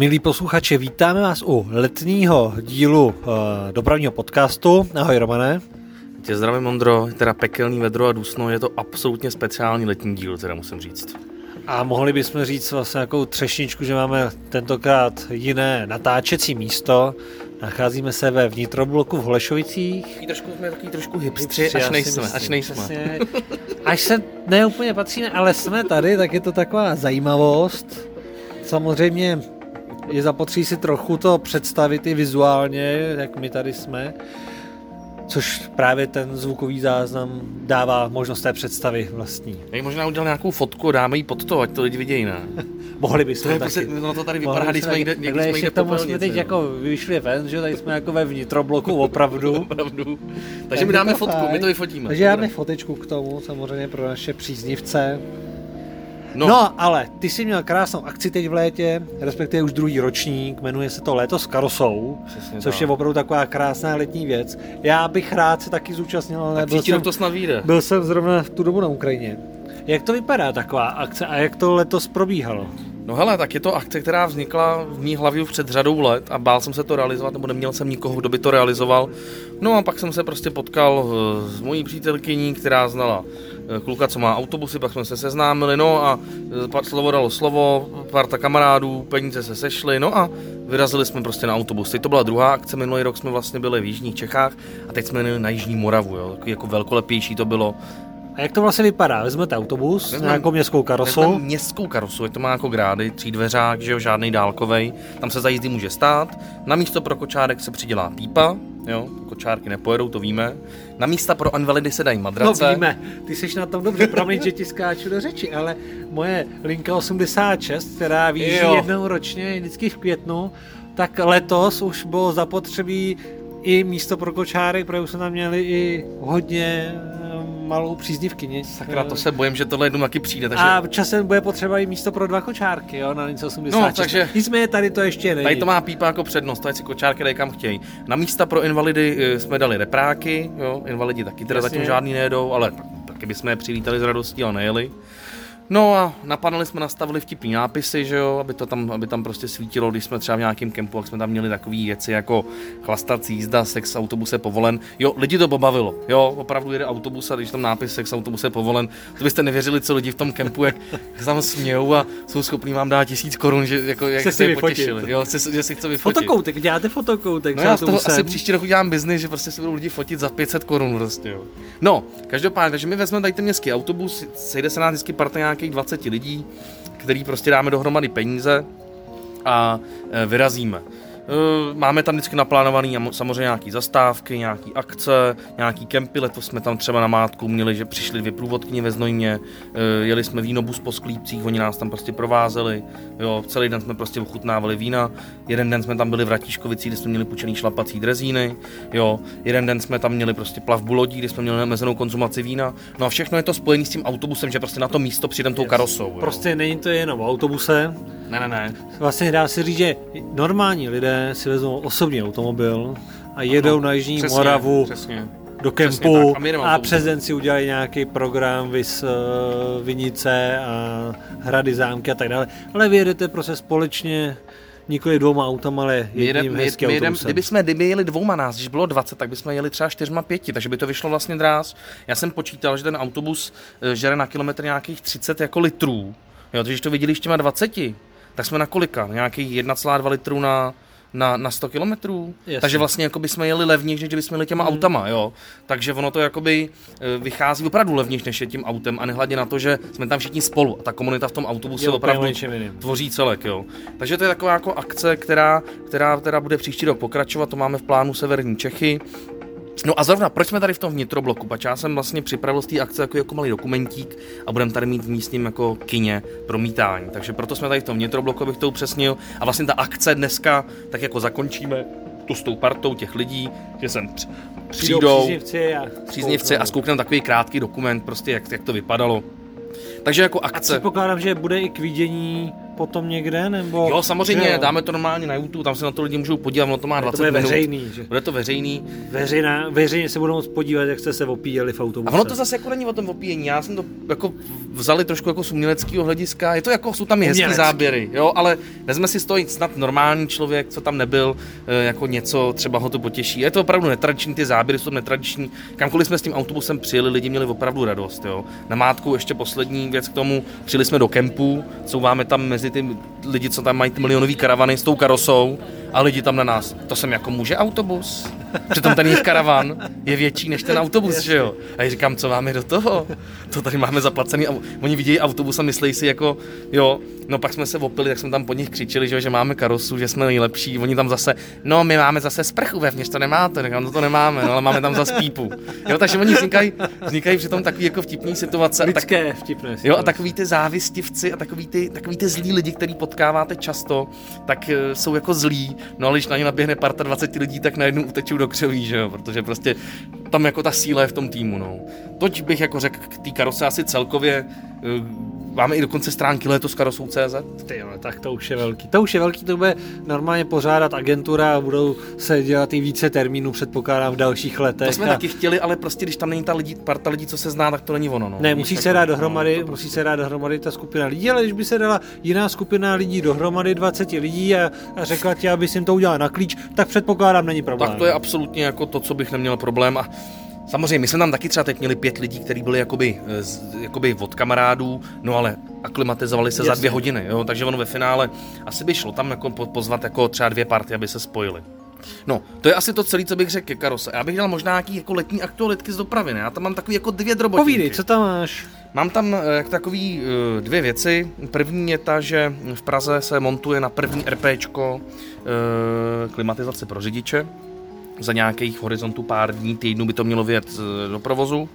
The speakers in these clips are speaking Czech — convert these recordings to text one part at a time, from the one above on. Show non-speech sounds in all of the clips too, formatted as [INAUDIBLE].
Milí posluchači, vítáme vás u letního dílu uh, dopravního podcastu. Ahoj Romane. Tě zdravím Mondro, teda pekelný vedro a dusno, je to absolutně speciální letní díl, teda musím říct. A mohli bychom říct vlastně nějakou třešničku, že máme tentokrát jiné natáčecí místo. Nacházíme se ve vnitrobloku v Holešovicích. Trošku jsme takový trošku hipstři, až nejsme, až nejsme. Přesně. [LAUGHS] Až se neúplně patříme, ale jsme tady, tak je to taková zajímavost. Samozřejmě je zapotřebí si trochu to představit i vizuálně, jak my tady jsme, což právě ten zvukový záznam dává možnost té představy vlastní. Jak možná udělal nějakou fotku, dáme ji pod to, ať to lidi vidějí, ne? [LAUGHS] Mohli bychom to taky. Prostě, no to tady vypadá, když jsme někde, někde jsme někde tomu jsme teď jako vyšli ven, že tady jsme jako ve vnitrobloku opravdu. [LAUGHS] opravdu. Takže my dáme fotku, my to vyfotíme. Takže dáme fotečku k tomu, samozřejmě pro naše příznivce. No. no, ale ty jsi měl krásnou akci teď v létě, respektive už druhý ročník, jmenuje se to Léto s karosou, Přesně což tak. je opravdu taková krásná letní věc. Já bych rád se taky zúčastnil, ale byl jsem, to snad vyjde. byl jsem zrovna v tu dobu na Ukrajině. Jak to vypadá taková akce a jak to letos probíhalo? No hele, tak je to akce, která vznikla v mý hlavě před řadou let a bál jsem se to realizovat, nebo neměl jsem nikoho, kdo by to realizoval. No a pak jsem se prostě potkal eh, s mojí přítelkyní, která znala eh, kluka, co má autobusy, pak jsme se seznámili, no a eh, slovo dalo slovo, parta kamarádů, peníze se sešly, no a vyrazili jsme prostě na autobus. Teď to byla druhá akce, minulý rok jsme vlastně byli v Jižních Čechách a teď jsme na Jižní Moravu, jo. jako velkolepější to bylo. A jak to vlastně vypadá? Vezmete autobus, Vezmem, nějakou městskou karosu? městskou karosu, je to má jako grády, tří dveřák, že jo, žádný dálkovej. Tam se za jízdy může stát. Na místo pro kočárek se přidělá pípa, jo, kočárky nepojedou, to víme. Na místa pro invalidy se dají madrace. No víme, ty jsi na tom dobře, promiň, že ti skáču do řeči, ale moje linka 86, která vyjíždí jednou ročně, vždycky v květnu, tak letos už bylo zapotřebí i místo pro kočárek, protože už jsme tam měli i hodně malou příznivkyni. Sakra, to se bojím, že tohle jednou taky přijde. Takže... A časem bude potřeba i místo pro dva kočárky, jo, na něco 80. No, takže... Nicméně tady to ještě není. Tady to má pípa jako přednost, tady si kočárky dají kam chtějí. Na místa pro invalidy eh, jsme dali repráky, jo, invalidi taky teda Jasně. zatím žádný nejedou, ale taky bychom je přivítali s radostí, ale nejeli. No a na panely jsme nastavili vtipný nápisy, že jo, aby to tam, aby tam prostě svítilo, když jsme třeba v nějakém kempu, jak jsme tam měli takové věci jako chlastací jízda, sex autobuse povolen. Jo, lidi to pobavilo, jo, opravdu jede autobus a když tam nápis sex autobuse povolen, to byste nevěřili, co lidi v tom kempu, jak se tam smějou a jsou schopní vám dát tisíc korun, že jako, jak se, se je potěšili, jo, se, že si chce vyfotit. Fotokoutek, děláte fotokoutek. No já z toho asi příští rok udělám biznis, že prostě si budou lidi fotit za 500 korun prostě, jo. No, každopádně, takže my vezmeme tady ten městský autobus, sejde se nás vždycky parta nějakých 20 lidí, který prostě dáme dohromady peníze a e, vyrazíme. Eh, máme tam vždycky naplánovaný samozřejmě nějaký zastávky, nějaký akce, nějaký kempy. Letos jsme tam třeba na Mátku měli, že přišli dvě průvodkyně ve Znojmě, eh, jeli jsme vínobus po sklípcích, oni nás tam prostě provázeli. Jo, celý den jsme prostě ochutnávali vína. Jeden den jsme tam byli v Ratíškovici, kde jsme měli půjčený šlapací drezíny. Jo, jeden den jsme tam měli prostě plavbu lodí, kde jsme měli nemezenou konzumaci vína. No a všechno je to spojené s tím autobusem, že prostě na to místo přijdem tou karosou. Jo. Prostě není to jenom autobuse. Ne, ne, ne. Vlastně dá se říct, že normální lidé si vezmou osobní automobil a jedou ano, na Jižní přesně, Moravu přesně. do kempu a, a přes den si udělají nějaký program vys uh, Vinice a hrady, zámky a tak dále. Ale vyjedete prostě společně nikoli dvouma autama, ale jedním my, hezkým my jedem, Kdyby jsme kdyby jeli dvouma nás, když bylo 20, tak bychom jeli třeba čtyřma pěti, takže by to vyšlo vlastně dráz. Já jsem počítal, že ten autobus eh, žere na kilometr nějakých 30 jako litrů. Jo, takže když to viděli s těma 20, tak jsme na kolika? Nějakých 1,2 litrů na, na, na 100 kilometrů. Takže vlastně jako by jsme jeli levněji, než bychom jeli těma hmm. autama, jo. Takže ono to jakoby e, vychází opravdu levněji, než je tím autem a nehledě na to, že jsme tam všichni spolu a ta komunita v tom autobuse jo, opravdu tvoří celek, jo. Takže to je taková jako akce, která, která, která bude příští rok pokračovat, to máme v plánu Severní Čechy. No a zrovna, proč jsme tady v tom vnitrobloku? Pač já jsem vlastně připravil z té akce jako, jako malý dokumentík a budeme tady mít v místním jako kině promítání. Takže proto jsme tady v tom vnitrobloku, abych to upřesnil. A vlastně ta akce dneska tak jako zakončíme tu s tou partou těch lidí, že sem přijdou příznivci a, příznivci a zkoukneme takový krátký dokument, prostě jak, jak to vypadalo. Takže jako akce. A předpokládám, že bude i k vidění potom někde, nebo... Jo, samozřejmě, jo? dáme to normálně na YouTube, tam se na to lidi můžou podívat, ono to má 20 to bude minut. veřejný, že? Bude to veřejný. Veřejná, veřejně se budou moct podívat, jak jste se opíjeli v autobuse. A ono to zase jako není o tom opíjení, já jsem to jako vzali trošku jako z uměleckého hlediska, je to jako, jsou tam hezké záběry, jo, ale vezme si z toho snad normální člověk, co tam nebyl, eh, jako něco, třeba ho to potěší. Je to opravdu netradiční, ty záběry jsou netradiční. Kamkoliv jsme s tím autobusem přijeli, lidi měli opravdu radost, jo. Na mátku ještě poslední věc k tomu, přijeli jsme do kempu, couváme tam mezi ty lidi, co tam mají ty milionové karavany s tou karosou a lidi tam na nás. To jsem jako může autobus? Přitom ten jejich karavan je větší než ten autobus, že jo? A já říkám, co máme do toho? To tady máme zaplacený. A oni vidějí autobus a myslí si jako, jo, no pak jsme se opili, tak jsme tam po nich křičeli, že, jo, že máme karosu, že jsme nejlepší. Oni tam zase, no my máme zase sprchu vevnitř, to nemáte, říkám, no to nemáme, no ale máme tam zase pípu. Jo, takže oni vznikají, vznikají tom takový jako vtipný situace. Lidské tak, vtipné Jo, a takový ty závistivci a takový ty, takový ty zlí lidi, který potkáváte často, tak uh, jsou jako zlí. No ale když na ně naběhne parta 20 lidí, tak najednou utečou do křoví, že jo, protože prostě tam jako ta síla je v tom týmu, no. Toť bych jako řekl k té karose asi celkově, uh, máme i dokonce stránky letos karosou CZ. Ty jo, tak to už je velký. To už je velký, to bude normálně pořádat agentura a budou se dělat i více termínů, předpokládám, v dalších letech. To jsme a... taky chtěli, ale prostě když tam není ta lidi, parta lidí, co se zná, tak to není ono. No. Ne, musí se dát dohromady, no, musí se dát dohromady ta skupina lidí, ale když by se dala jiná skupina lidí dohromady, 20 lidí a, a řekla ti, aby si to udělal na klíč, tak předpokládám, není problém. Tak to je absolutně jako to, co bych neměl problém. A Samozřejmě, my jsme tam taky třeba teď měli pět lidí, kteří byli jakoby, eh, jakoby od kamarádů, no ale aklimatizovali se Jasně. za dvě hodiny, jo, takže ono ve finále asi by šlo tam jako pozvat jako třeba dvě party, aby se spojili. No, to je asi to celé, co bych řekl ke karose. Já bych dal možná nějaký jako letní aktualitky z dopravy, ne? Já tam mám takový jako dvě drobotinky. Povídej, co tam máš? Mám tam jak takový uh, dvě věci. První je ta, že v Praze se montuje na první RPčko klimatizace pro řidiče za nějakých horizontů pár dní, týdnů by to mělo vyjet eh, do provozu.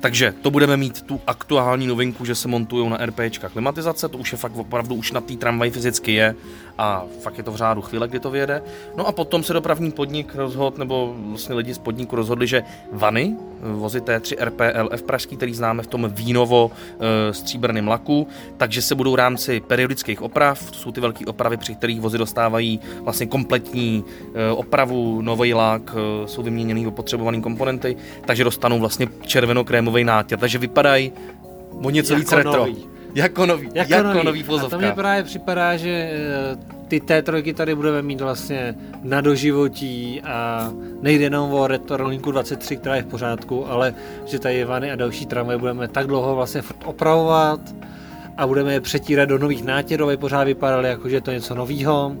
Takže to budeme mít tu aktuální novinku, že se montují na RPčka klimatizace, to už je fakt opravdu už na té tramvaji fyzicky je a fakt je to v řádu chvíle, kdy to vyjede. No a potom se dopravní podnik rozhodl, nebo vlastně lidi z podniku rozhodli, že vany, vozy T3 RPLF pražský, který známe v tom vínovo e, stříbrném laku, takže se budou v rámci periodických oprav, to jsou ty velké opravy, při kterých vozy dostávají vlastně kompletní e, opravu, nový lak, e, jsou vyměněný opotřebované komponenty, takže dostanou vlastně červeno-krémový nátěr, takže vypadají o něco jako víc retro. Nový. Jako nový, jako, jako nový, nový A to mi právě připadá, že eh, ty T3 tady budeme mít vlastně na doživotí a nejde jenom o Retrolinku 23, která je v pořádku, ale že tady vany a další tramvaje budeme tak dlouho vlastně opravovat a budeme je přetírat do nových nátěrů, aby pořád vypadaly jako, že je to něco nového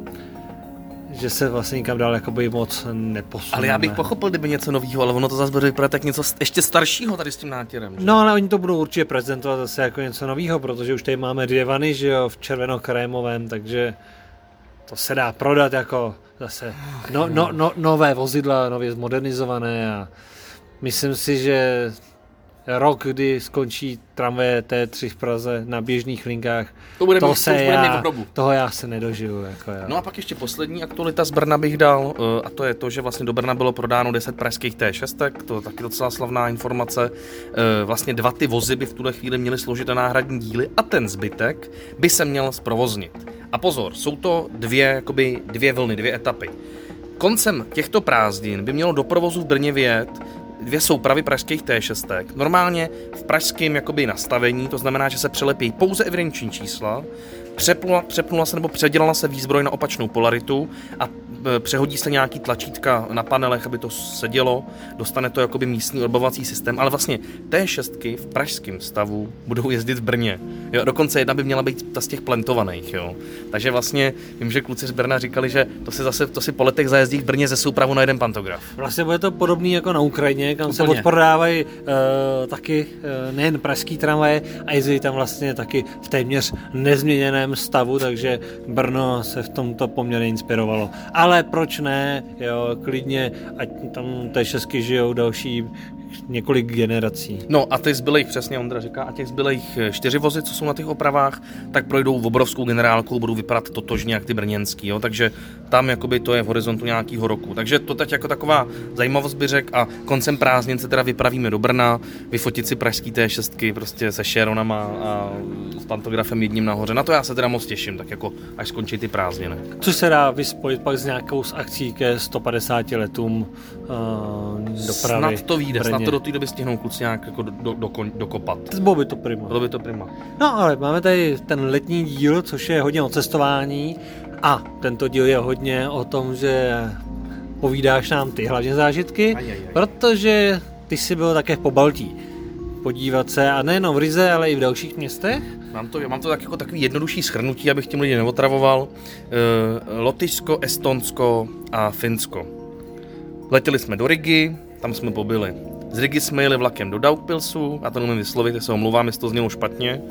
že se vlastně nikam dál jakoby moc neposuneme. Ale já bych pochopil, kdyby něco nového, ale ono to zase bude vypadat tak něco ještě staršího tady s tím nátěrem. Že? No ale oni to budou určitě prezentovat zase jako něco nového, protože už tady máme dvě vany, že jo, v červeno-krémovém, takže to se dá prodat jako zase no, no, no, nové vozidla, nově zmodernizované a myslím si, že rok, kdy skončí tramvaje T3 v Praze na běžných linkách, to, bude to mít, se to já, toho já se nedožiju. Jako já. No a pak ještě poslední aktualita z Brna bych dal, eh, a to je to, že vlastně do Brna bylo prodáno 10 pražských T6, to je taky docela slavná informace. Eh, vlastně dva ty vozy by v tuhle chvíli měly sloužit na náhradní díly a ten zbytek by se měl zprovoznit. A pozor, jsou to dvě, jakoby dvě vlny, dvě etapy. Koncem těchto prázdnin by mělo do provozu v Brně vyjet dvě soupravy pražských T6. Normálně v pražském jakoby nastavení, to znamená, že se přelepí pouze evidenční čísla, přepnula, přepnula se nebo předělala se výzbroj na opačnou polaritu a přehodí se nějaký tlačítka na panelech, aby to sedělo, dostane to jakoby místní odbavovací systém, ale vlastně T6 v pražském stavu budou jezdit v Brně. Jo, dokonce jedna by měla být ta z těch plentovaných, jo. Takže vlastně vím, že kluci z Brna říkali, že to si zase to si po letech zajezdí v Brně ze soupravu na jeden pantograf. Vlastně bude to podobný jako na Ukrajině, kam Úplně. se odprodávají uh, taky uh, nejen pražský tramvaje a jezdí tam vlastně taky v téměř nezměněném stavu, takže Brno se v tomto poměrně inspirovalo. Ale proč ne, jo, klidně, ať tam té šesky žijou další několik generací. No a ty zbylých, přesně Ondra říká, a těch zbylých eh, čtyři vozy, co jsou na těch opravách, tak projdou v obrovskou generálku, budou vypadat totožně jak ty brněnský, jo? takže tam jakoby to je v horizontu nějakého roku. Takže to teď jako taková zajímavost by řekl a koncem prázdnin se teda vypravíme do Brna, vyfotit si pražský T6 prostě se Sharonama a s pantografem jedním nahoře. Na to já se teda moc těším, tak jako až skončí ty prázdniny. Co se dá vyspojit pak s nějakou z akcí ke 150 letům uh, dopravy? Snad to vyjde, snad to do té doby stihnou kluci nějak jako do, do, do, dokopat. Bylo by to prima. Bylo by to prima. No ale máme tady ten letní díl, což je hodně o cestování a tento díl je hodně o tom, že povídáš nám ty hlavně zážitky, aj, aj, aj. protože ty jsi byl také v Pobaltí podívat se, a nejenom v Rize, ale i v dalších městech? Mám to, mám to tak jako takový jednodušší schrnutí, abych tím lidi neotravoval. E, Lotyšsko, Estonsko a Finsko. Letěli jsme do Rigi, tam jsme pobyli. Z Rigi jsme jeli vlakem do Daugpilsu, a to nemůžu vyslovit, se omlouvám, jestli to znělo špatně.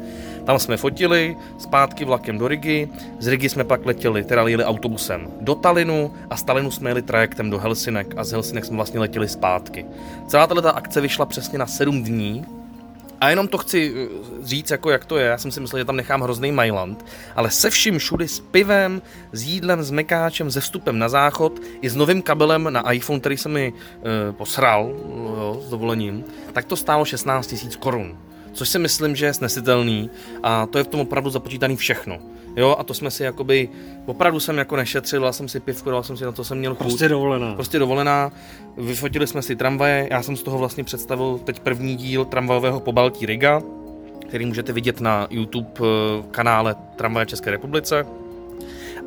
Tam jsme fotili, zpátky vlakem do Rigi, z Rigi jsme pak letěli, teda jeli autobusem do Talinu a z Talinu jsme jeli trajektem do Helsinek a z Helsinek jsme vlastně letěli zpátky. Celá tato akce vyšla přesně na 7 dní, a jenom to chci eh, říct, jako jak to je. Já jsem si myslel, že tam nechám hrozný Mailand, ale se vším všudy s pivem, s jídlem, s mekáčem, se vstupem na záchod i s novým kabelem na iPhone, který se mi e, posral jo, s dovolením, tak to stálo 16 000 korun což si myslím, že je snesitelný a to je v tom opravdu započítaný všechno. Jo, a to jsme si jakoby, opravdu jsem jako nešetřil, dal jsem si pivku, dal jsem si na to, jsem měl chuť. Prostě dovolená. Prostě dovolená. Vyfotili jsme si tramvaje, já jsem z toho vlastně představil teď první díl tramvajového pobaltí Riga, který můžete vidět na YouTube eh, kanále Tramvaje České republice.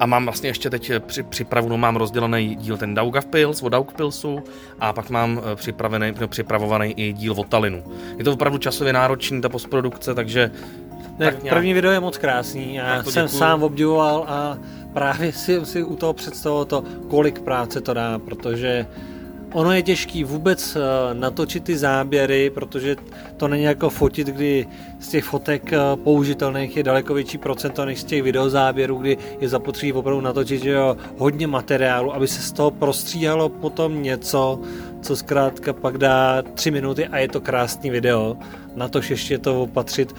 A mám vlastně ještě teď eh, při, připravu, no mám rozdělený díl ten Daugavpils od Daugpilsu a pak mám eh, připravený, no, připravovaný i díl od Talinu. Je to opravdu časově náročný, ta postprodukce, takže ne, tak nějak... První video je moc krásný, já jsem děkuju. sám obdivoval a právě si, si u toho představoval to, kolik práce to dá, protože ono je těžký vůbec eh, natočit ty záběry, protože to není jako fotit, kdy z těch fotek eh, použitelných je daleko větší procento než z těch videozáběrů, kdy je zapotřebí opravdu natočit že jo, hodně materiálu, aby se z toho prostříhalo potom něco, co zkrátka pak dá tři minuty a je to krásný video. Na to ještě to opatřit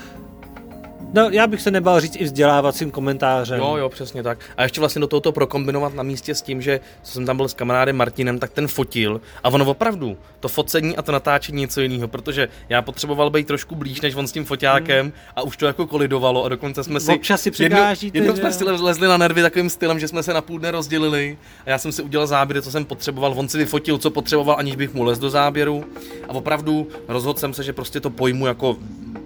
No, já bych se nebál říct i vzdělávacím komentářem. Jo, jo, přesně tak. A ještě vlastně do tohoto prokombinovat na místě s tím, že jsem tam byl s kamarádem Martinem, tak ten fotil a ono opravdu, to focení a to natáčení něco jiného, protože já potřeboval být trošku blíž než on s tím foťákem hmm. a už to jako kolidovalo a dokonce jsme si... Občas si jednou, jednou jsme si lezli na nervy takovým stylem, že jsme se na půl dne rozdělili a já jsem si udělal záběry, co jsem potřeboval, on si vyfotil, co potřeboval, aniž bych mu lez do záběru a opravdu rozhodl jsem se, že prostě to pojmu jako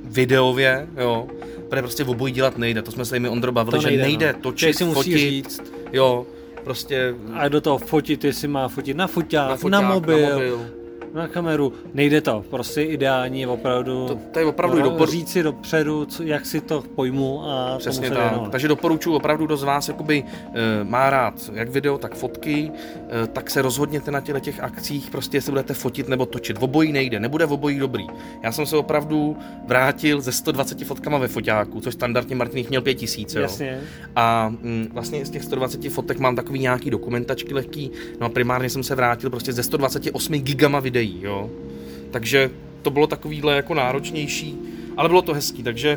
videově, jo, protože prostě v obojí dělat nejde, to jsme se jimi Ondro bavili, to nejde, že nejde no. točit, si fotit, říct. jo, prostě... A do toho fotit, jestli má fotit na foťák, na, foťák, na mobil, na mobil na kameru. Nejde to, prostě ideální je opravdu, to, to je opravdu dopor... říct si dopředu, co, jak si to pojmu a Přesně tak. Věnovat. Takže doporučuji opravdu, kdo z vás jakoby, e, má rád jak video, tak fotky, e, tak se rozhodněte na těle těch akcích, prostě jestli budete fotit nebo točit. V obojí nejde, nebude v obojí dobrý. Já jsem se opravdu vrátil ze 120 fotkama ve foťáku, což standardně Martin měl 5000. Jasně. A mm, vlastně z těch 120 fotek mám takový nějaký dokumentačky lehký, no a primárně jsem se vrátil prostě ze 128 gigama videí videí, jo. Takže to bylo takovýhle jako náročnější, ale bylo to hezký, takže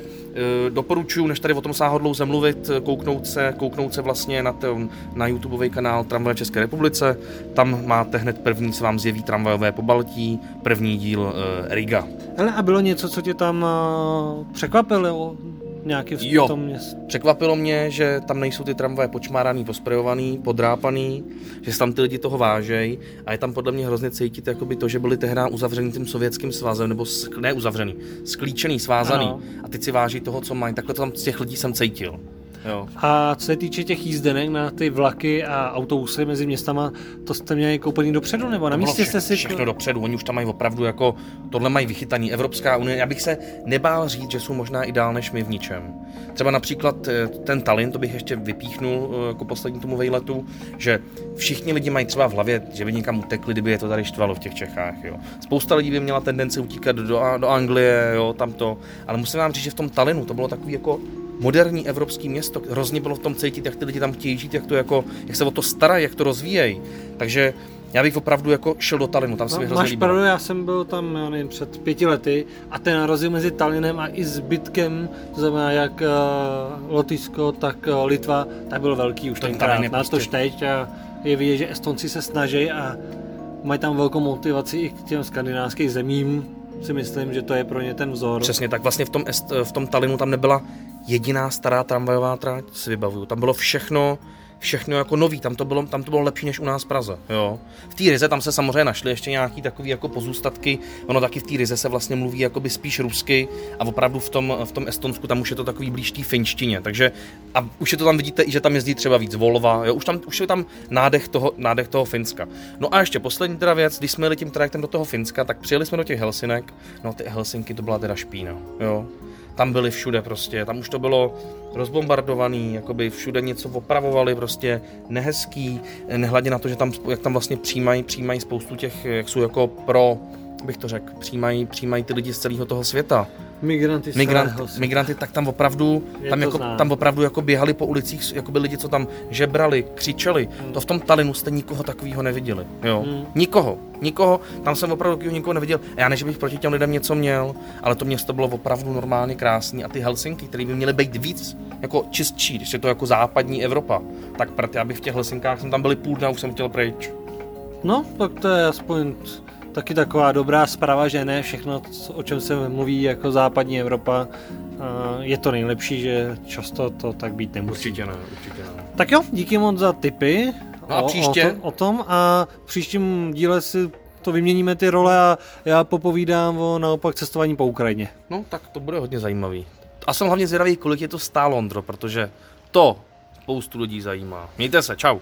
e, doporučuji, než tady o tom sáhodlouze mluvit, kouknout se, kouknout se vlastně na, ten, na YouTubeový kanál Tramvaje České republice. Tam máte hned první, se vám zjeví tramvajové pobaltí, první díl e, Riga. Ale a bylo něco, co tě tam e, překvapilo? Nějaký v jo. tom městě. Překvapilo mě, že tam nejsou ty tramvaje počmáraný, posprejovaný, podrápaný, že se tam ty lidi toho vážejí a je tam podle mě hrozně cítit jakoby to, že byli tehdy uzavřený tím sovětským svazem, nebo ne uzavřený, sklíčený, svázaný ano. a teď si váží toho, co mají. Takhle to tam z těch lidí jsem cítil. Jo. A co se týče těch jízdenek na ty vlaky a autobusy mezi městama, to jste měli koupený dopředu nebo na místě jste si... Všechno dopředu, oni už tam mají opravdu jako, tohle mají vychytaný. Evropská unie, já bych se nebál říct, že jsou možná i dál než my v ničem. Třeba například eh, ten Tallinn, to bych ještě vypíchnul eh, jako poslední tomu vejletu, že všichni lidi mají třeba v hlavě, že by někam utekli, kdyby je to tady štvalo v těch Čechách. Jo. Spousta lidí by měla tendenci utíkat do, do Anglie, jo, tamto. Ale musím vám říct, že v tom Talinu to bylo takový jako moderní evropský město. Hrozně bylo v tom cítit, jak ty lidi tam chtějí žít, jak, to jako, jak se o to starají, jak to rozvíjejí. Takže já bych opravdu jako šel do Talinu, tam se no, Máš pravdu, já jsem byl tam, já nevím, před pěti lety a ten rozdíl mezi Talinem a i zbytkem, to znamená jak uh, Lotyšsko, tak uh, Litva, tak byl velký už ten tenkrát, na to teď a je vidět, že Estonci se snaží a mají tam velkou motivaci i k těm skandinávským zemím, si myslím, že to je pro ně ten vzor. Přesně tak, vlastně v tom, Est, v tom Talinu tam nebyla jediná stará tramvajová trať, si vybavuju. Tam bylo všechno, všechno jako nový, tam to bylo, tam to bylo lepší než u nás v Praze. Jo. V té Rize tam se samozřejmě našly ještě nějaký takový jako pozůstatky, ono taky v té Rize se vlastně mluví jakoby spíš rusky a opravdu v tom, v tom Estonsku tam už je to takový blíž té finštině, takže a už je to tam vidíte, že tam jezdí třeba víc Volva, jo, už, tam, už je tam nádech toho, nádech toho Finska. No a ještě poslední teda věc, když jsme jeli tím trajektem do toho Finska, tak přijeli jsme do těch Helsinek, no ty Helsinky to byla teda špína, jo tam byli všude prostě, tam už to bylo rozbombardovaný, jakoby všude něco opravovali, prostě nehezký, nehledě na to, že tam, jak tam vlastně přijímají, přijímají spoustu těch, jak jsou jako pro, bych to řekl, přijímají, přijímají ty lidi z celého toho světa. Migranty, Migrant, migranty, tak tam opravdu, tam, jako, tam opravdu jako běhali po ulicích, jako by lidi, co tam žebrali, křičeli. Hmm. To v tom Talinu jste nikoho takového neviděli. Jo? Hmm. Nikoho. Nikoho. Tam jsem opravdu nikoho neviděl. A já ne, že bych proti těm lidem něco měl, ale to město bylo opravdu normálně krásné. A ty Helsinky, které by měly být víc jako čistší, když je to jako západní Evropa, tak prd, já bych v těch Helsinkách jsem tam byli půl dne už jsem chtěl pryč. No, tak to je aspoň taky taková dobrá zpráva, že ne všechno, o čem se mluví jako západní Evropa, je to nejlepší, že často to tak být nemusí. Určitě ne, určitě ne. Tak jo, díky moc za tipy no a příště? O, o, to, o tom a v příštím díle si to vyměníme ty role a já popovídám o naopak cestování po Ukrajině. No, tak to bude hodně zajímavý. A jsem hlavně zvědavý, kolik je to stálo, Ondro, protože to spoustu lidí zajímá. Mějte se, čau.